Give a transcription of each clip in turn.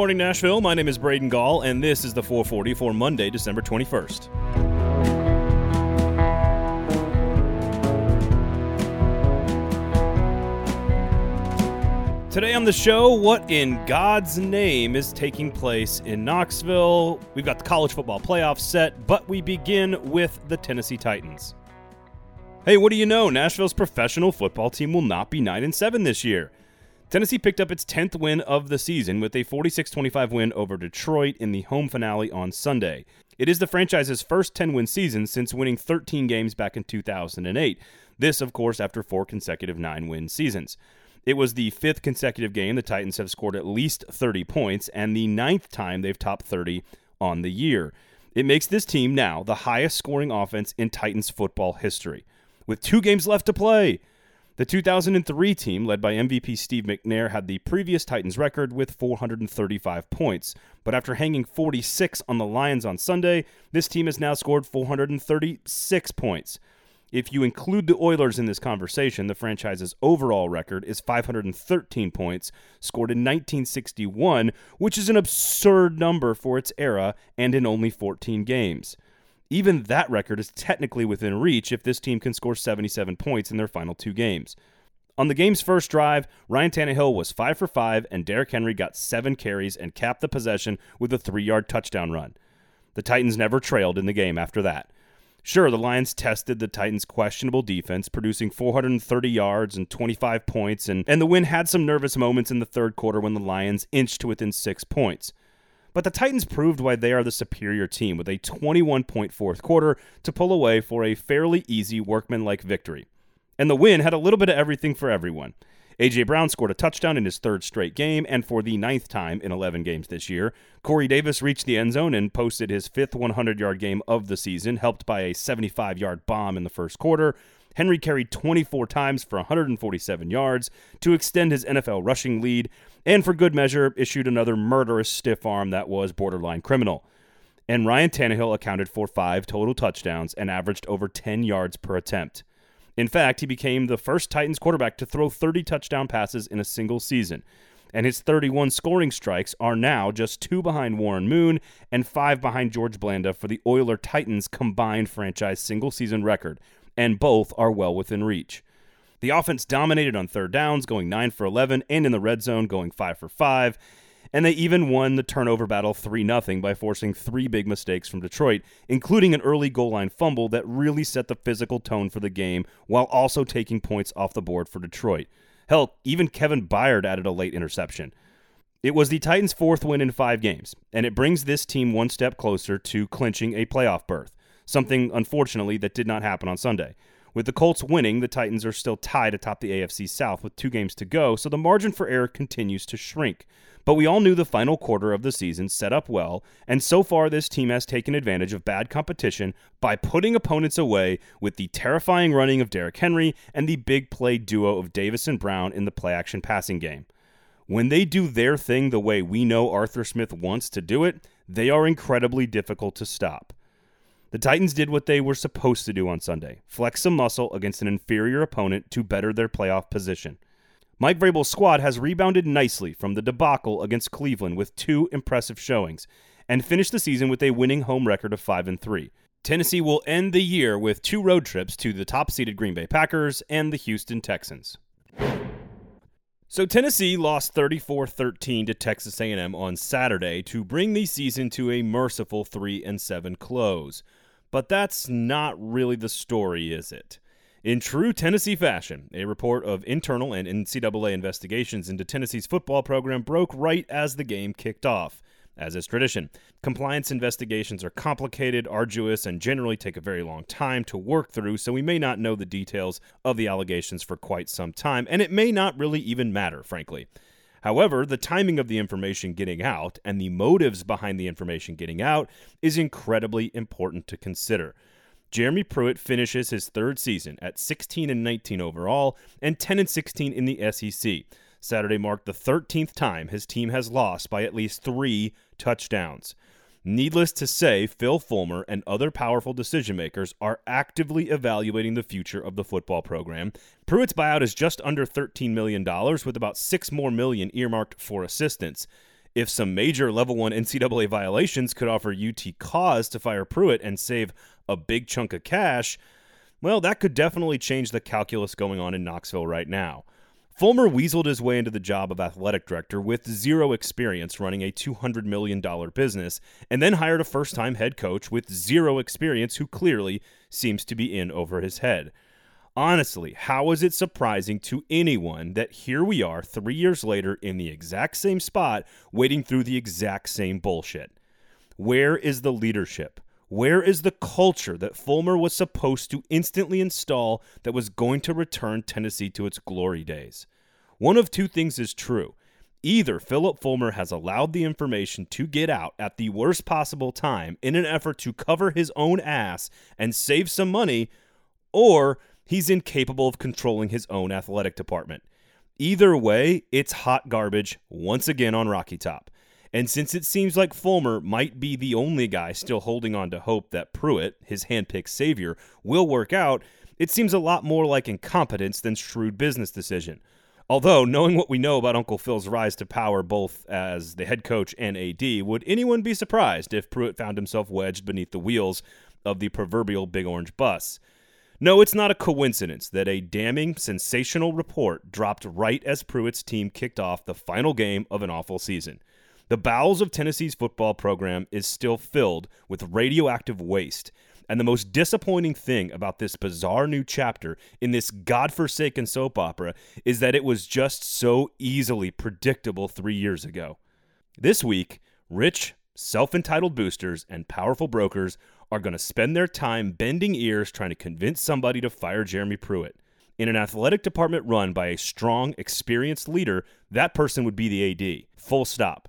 morning, Nashville. My name is Braden Gall, and this is the 440 for Monday, December 21st. Today on the show, what in God's name is taking place in Knoxville? We've got the college football playoffs set, but we begin with the Tennessee Titans. Hey, what do you know? Nashville's professional football team will not be 9 and 7 this year. Tennessee picked up its 10th win of the season with a 46 25 win over Detroit in the home finale on Sunday. It is the franchise's first 10 win season since winning 13 games back in 2008. This, of course, after four consecutive nine win seasons. It was the fifth consecutive game the Titans have scored at least 30 points, and the ninth time they've topped 30 on the year. It makes this team now the highest scoring offense in Titans football history. With two games left to play, the 2003 team, led by MVP Steve McNair, had the previous Titans record with 435 points. But after hanging 46 on the Lions on Sunday, this team has now scored 436 points. If you include the Oilers in this conversation, the franchise's overall record is 513 points, scored in 1961, which is an absurd number for its era and in only 14 games. Even that record is technically within reach if this team can score 77 points in their final two games. On the game's first drive, Ryan Tannehill was 5 for 5, and Derrick Henry got 7 carries and capped the possession with a 3 yard touchdown run. The Titans never trailed in the game after that. Sure, the Lions tested the Titans' questionable defense, producing 430 yards and 25 points, and, and the win had some nervous moments in the third quarter when the Lions inched to within six points. But the Titans proved why they are the superior team with a 21 point fourth quarter to pull away for a fairly easy workmanlike victory. And the win had a little bit of everything for everyone. A.J. Brown scored a touchdown in his third straight game, and for the ninth time in 11 games this year. Corey Davis reached the end zone and posted his fifth 100 yard game of the season, helped by a 75 yard bomb in the first quarter. Henry carried 24 times for 147 yards to extend his NFL rushing lead, and for good measure, issued another murderous stiff arm that was borderline criminal. And Ryan Tannehill accounted for five total touchdowns and averaged over 10 yards per attempt. In fact, he became the first Titans quarterback to throw 30 touchdown passes in a single season. And his 31 scoring strikes are now just two behind Warren Moon and five behind George Blanda for the Oiler Titans combined franchise single season record, and both are well within reach. The offense dominated on third downs, going 9 for 11, and in the red zone, going 5 for 5. And they even won the turnover battle 3 0 by forcing three big mistakes from Detroit, including an early goal line fumble that really set the physical tone for the game while also taking points off the board for Detroit. Hell, even Kevin Byard added a late interception. It was the Titans' fourth win in five games, and it brings this team one step closer to clinching a playoff berth, something, unfortunately, that did not happen on Sunday. With the Colts winning, the Titans are still tied atop the AFC South with two games to go, so the margin for error continues to shrink. But we all knew the final quarter of the season set up well, and so far this team has taken advantage of bad competition by putting opponents away with the terrifying running of Derrick Henry and the big play duo of Davis and Brown in the play action passing game. When they do their thing the way we know Arthur Smith wants to do it, they are incredibly difficult to stop. The Titans did what they were supposed to do on Sunday flex some muscle against an inferior opponent to better their playoff position. Mike Vrabel's squad has rebounded nicely from the debacle against Cleveland with two impressive showings and finished the season with a winning home record of 5 and 3. Tennessee will end the year with two road trips to the top-seeded Green Bay Packers and the Houston Texans. So Tennessee lost 34-13 to Texas A&M on Saturday to bring the season to a merciful 3 and 7 close. But that's not really the story, is it? In true Tennessee fashion, a report of internal and NCAA investigations into Tennessee's football program broke right as the game kicked off. As is tradition, compliance investigations are complicated, arduous, and generally take a very long time to work through, so we may not know the details of the allegations for quite some time, and it may not really even matter, frankly. However, the timing of the information getting out and the motives behind the information getting out is incredibly important to consider. Jeremy Pruitt finishes his third season at 16 and 19 overall and 10 and 16 in the SEC. Saturday marked the 13th time his team has lost by at least 3 touchdowns. Needless to say, Phil Fulmer and other powerful decision makers are actively evaluating the future of the football program. Pruitt's buyout is just under $13 million, with about 6 more million earmarked for assistants. If some major level 1 NCAA violations could offer UT cause to fire Pruitt and save a big chunk of cash, well, that could definitely change the calculus going on in Knoxville right now. Fulmer weaseled his way into the job of athletic director with zero experience running a $200 million business, and then hired a first time head coach with zero experience who clearly seems to be in over his head. Honestly, how is it surprising to anyone that here we are three years later in the exact same spot, waiting through the exact same bullshit? Where is the leadership? Where is the culture that Fulmer was supposed to instantly install that was going to return Tennessee to its glory days? One of two things is true. Either Philip Fulmer has allowed the information to get out at the worst possible time in an effort to cover his own ass and save some money, or he's incapable of controlling his own athletic department. Either way, it's hot garbage once again on Rocky Top. And since it seems like Fulmer might be the only guy still holding on to hope that Pruitt, his handpicked savior, will work out, it seems a lot more like incompetence than shrewd business decision. Although, knowing what we know about Uncle Phil's rise to power both as the head coach and AD, would anyone be surprised if Pruitt found himself wedged beneath the wheels of the proverbial big orange bus? No, it's not a coincidence that a damning, sensational report dropped right as Pruitt's team kicked off the final game of an awful season. The bowels of Tennessee's football program is still filled with radioactive waste. And the most disappointing thing about this bizarre new chapter in this godforsaken soap opera is that it was just so easily predictable three years ago. This week, rich, self entitled boosters and powerful brokers are going to spend their time bending ears trying to convince somebody to fire Jeremy Pruitt. In an athletic department run by a strong, experienced leader, that person would be the AD. Full stop.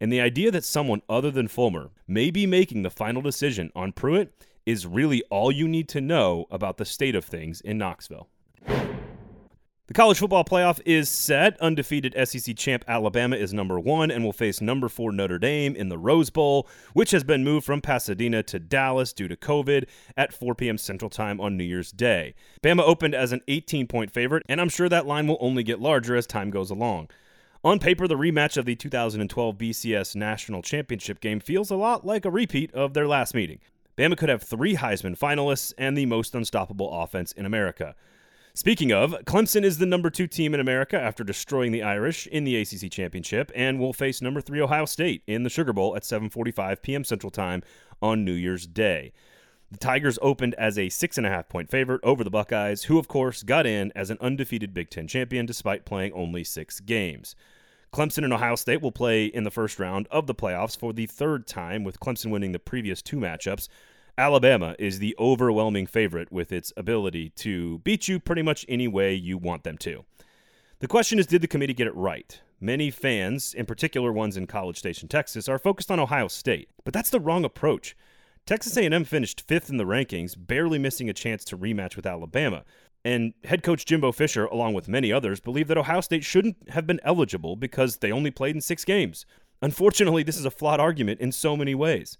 And the idea that someone other than Fulmer may be making the final decision on Pruitt is really all you need to know about the state of things in Knoxville. The college football playoff is set. Undefeated SEC champ Alabama is number one and will face number four Notre Dame in the Rose Bowl, which has been moved from Pasadena to Dallas due to COVID at 4 p.m. Central Time on New Year's Day. Bama opened as an 18 point favorite, and I'm sure that line will only get larger as time goes along. On paper, the rematch of the 2012 BCS National Championship game feels a lot like a repeat of their last meeting. Bama could have three Heisman finalists and the most unstoppable offense in America. Speaking of, Clemson is the number two team in America after destroying the Irish in the ACC Championship and will face number three Ohio State in the Sugar Bowl at 7:45 p.m. Central Time on New Year's Day. The Tigers opened as a six and a half point favorite over the Buckeyes, who of course got in as an undefeated Big Ten champion despite playing only six games. Clemson and Ohio State will play in the first round of the playoffs for the third time, with Clemson winning the previous two matchups. Alabama is the overwhelming favorite with its ability to beat you pretty much any way you want them to. The question is did the committee get it right? Many fans, in particular ones in College Station, Texas, are focused on Ohio State, but that's the wrong approach. Texas A&M finished 5th in the rankings, barely missing a chance to rematch with Alabama. And head coach Jimbo Fisher, along with many others, believe that Ohio State shouldn't have been eligible because they only played in six games. Unfortunately, this is a flawed argument in so many ways.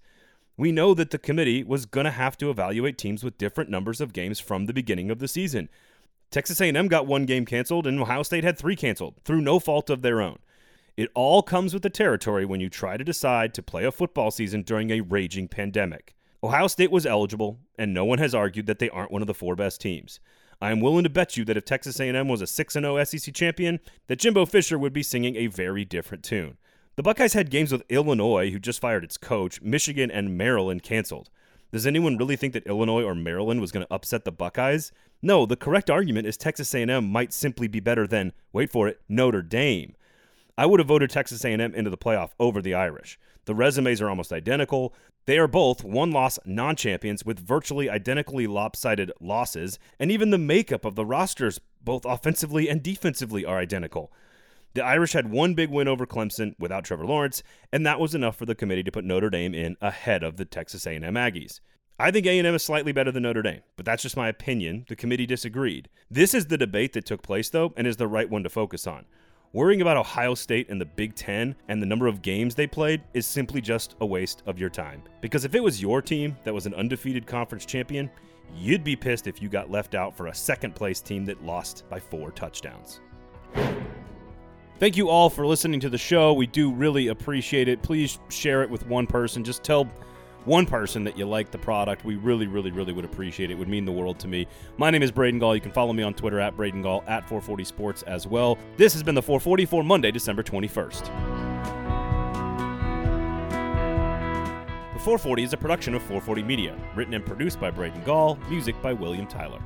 We know that the committee was going to have to evaluate teams with different numbers of games from the beginning of the season. Texas A&M got one game canceled and Ohio State had 3 canceled through no fault of their own. It all comes with the territory when you try to decide to play a football season during a raging pandemic. Ohio State was eligible, and no one has argued that they aren't one of the four best teams. I am willing to bet you that if Texas A&M was a 6-0 SEC champion, that Jimbo Fisher would be singing a very different tune. The Buckeyes had games with Illinois, who just fired its coach, Michigan, and Maryland canceled. Does anyone really think that Illinois or Maryland was going to upset the Buckeyes? No, the correct argument is Texas A&M might simply be better than, wait for it, Notre Dame. I would have voted Texas A&M into the playoff over the Irish. The resumes are almost identical. They are both one loss non champions with virtually identically lopsided losses, and even the makeup of the rosters, both offensively and defensively, are identical. The Irish had one big win over Clemson without Trevor Lawrence, and that was enough for the committee to put Notre Dame in ahead of the Texas A&M Aggies. I think A&M is slightly better than Notre Dame, but that's just my opinion. The committee disagreed. This is the debate that took place though and is the right one to focus on. Worrying about Ohio State and the Big Ten and the number of games they played is simply just a waste of your time. Because if it was your team that was an undefeated conference champion, you'd be pissed if you got left out for a second place team that lost by four touchdowns. Thank you all for listening to the show. We do really appreciate it. Please share it with one person. Just tell one person that you like the product. We really, really, really would appreciate it. It would mean the world to me. My name is Braden Gall. You can follow me on Twitter at Braden Gall at 440 Sports as well. This has been the 440 for Monday, December 21st. The 440 is a production of 440 Media, written and produced by Braden Gall, music by William Tyler.